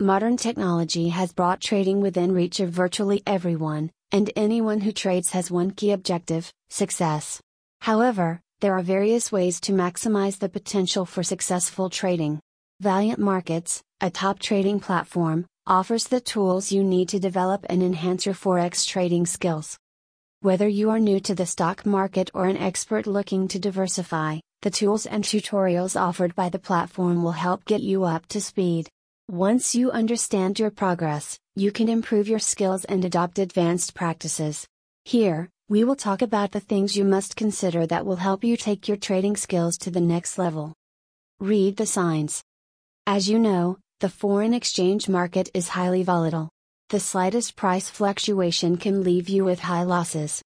Modern technology has brought trading within reach of virtually everyone, and anyone who trades has one key objective success. However, there are various ways to maximize the potential for successful trading. Valiant Markets, a top trading platform, offers the tools you need to develop and enhance your Forex trading skills. Whether you are new to the stock market or an expert looking to diversify, the tools and tutorials offered by the platform will help get you up to speed. Once you understand your progress, you can improve your skills and adopt advanced practices. Here, we will talk about the things you must consider that will help you take your trading skills to the next level. Read the signs. As you know, the foreign exchange market is highly volatile. The slightest price fluctuation can leave you with high losses.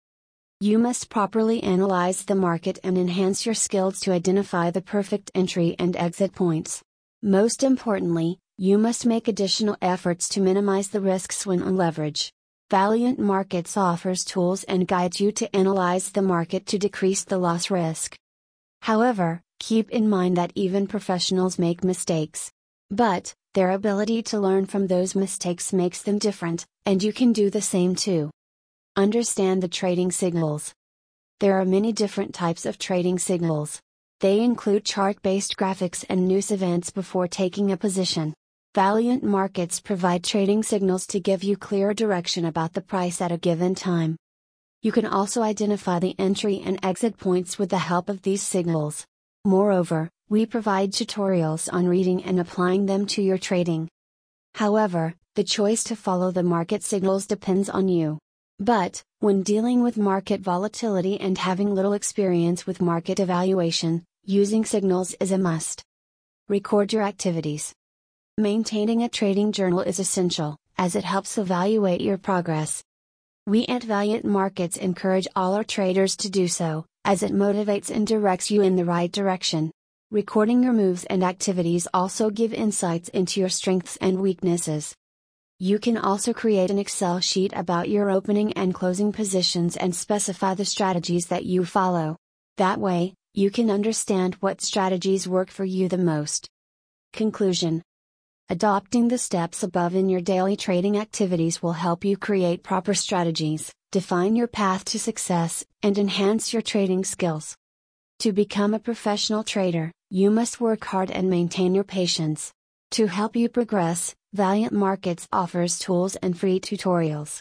You must properly analyze the market and enhance your skills to identify the perfect entry and exit points. Most importantly, you must make additional efforts to minimize the risks when on leverage. Valiant Markets offers tools and guides you to analyze the market to decrease the loss risk. However, keep in mind that even professionals make mistakes. But, their ability to learn from those mistakes makes them different, and you can do the same too. Understand the trading signals. There are many different types of trading signals. They include chart based graphics and news events before taking a position. Valiant markets provide trading signals to give you clear direction about the price at a given time. You can also identify the entry and exit points with the help of these signals. Moreover, we provide tutorials on reading and applying them to your trading. However, the choice to follow the market signals depends on you. But, when dealing with market volatility and having little experience with market evaluation, using signals is a must. Record your activities. Maintaining a trading journal is essential, as it helps evaluate your progress. We at Valiant Markets encourage all our traders to do so, as it motivates and directs you in the right direction. Recording your moves and activities also give insights into your strengths and weaknesses. You can also create an Excel sheet about your opening and closing positions and specify the strategies that you follow. That way, you can understand what strategies work for you the most. Conclusion Adopting the steps above in your daily trading activities will help you create proper strategies, define your path to success, and enhance your trading skills. To become a professional trader, you must work hard and maintain your patience. To help you progress, Valiant Markets offers tools and free tutorials.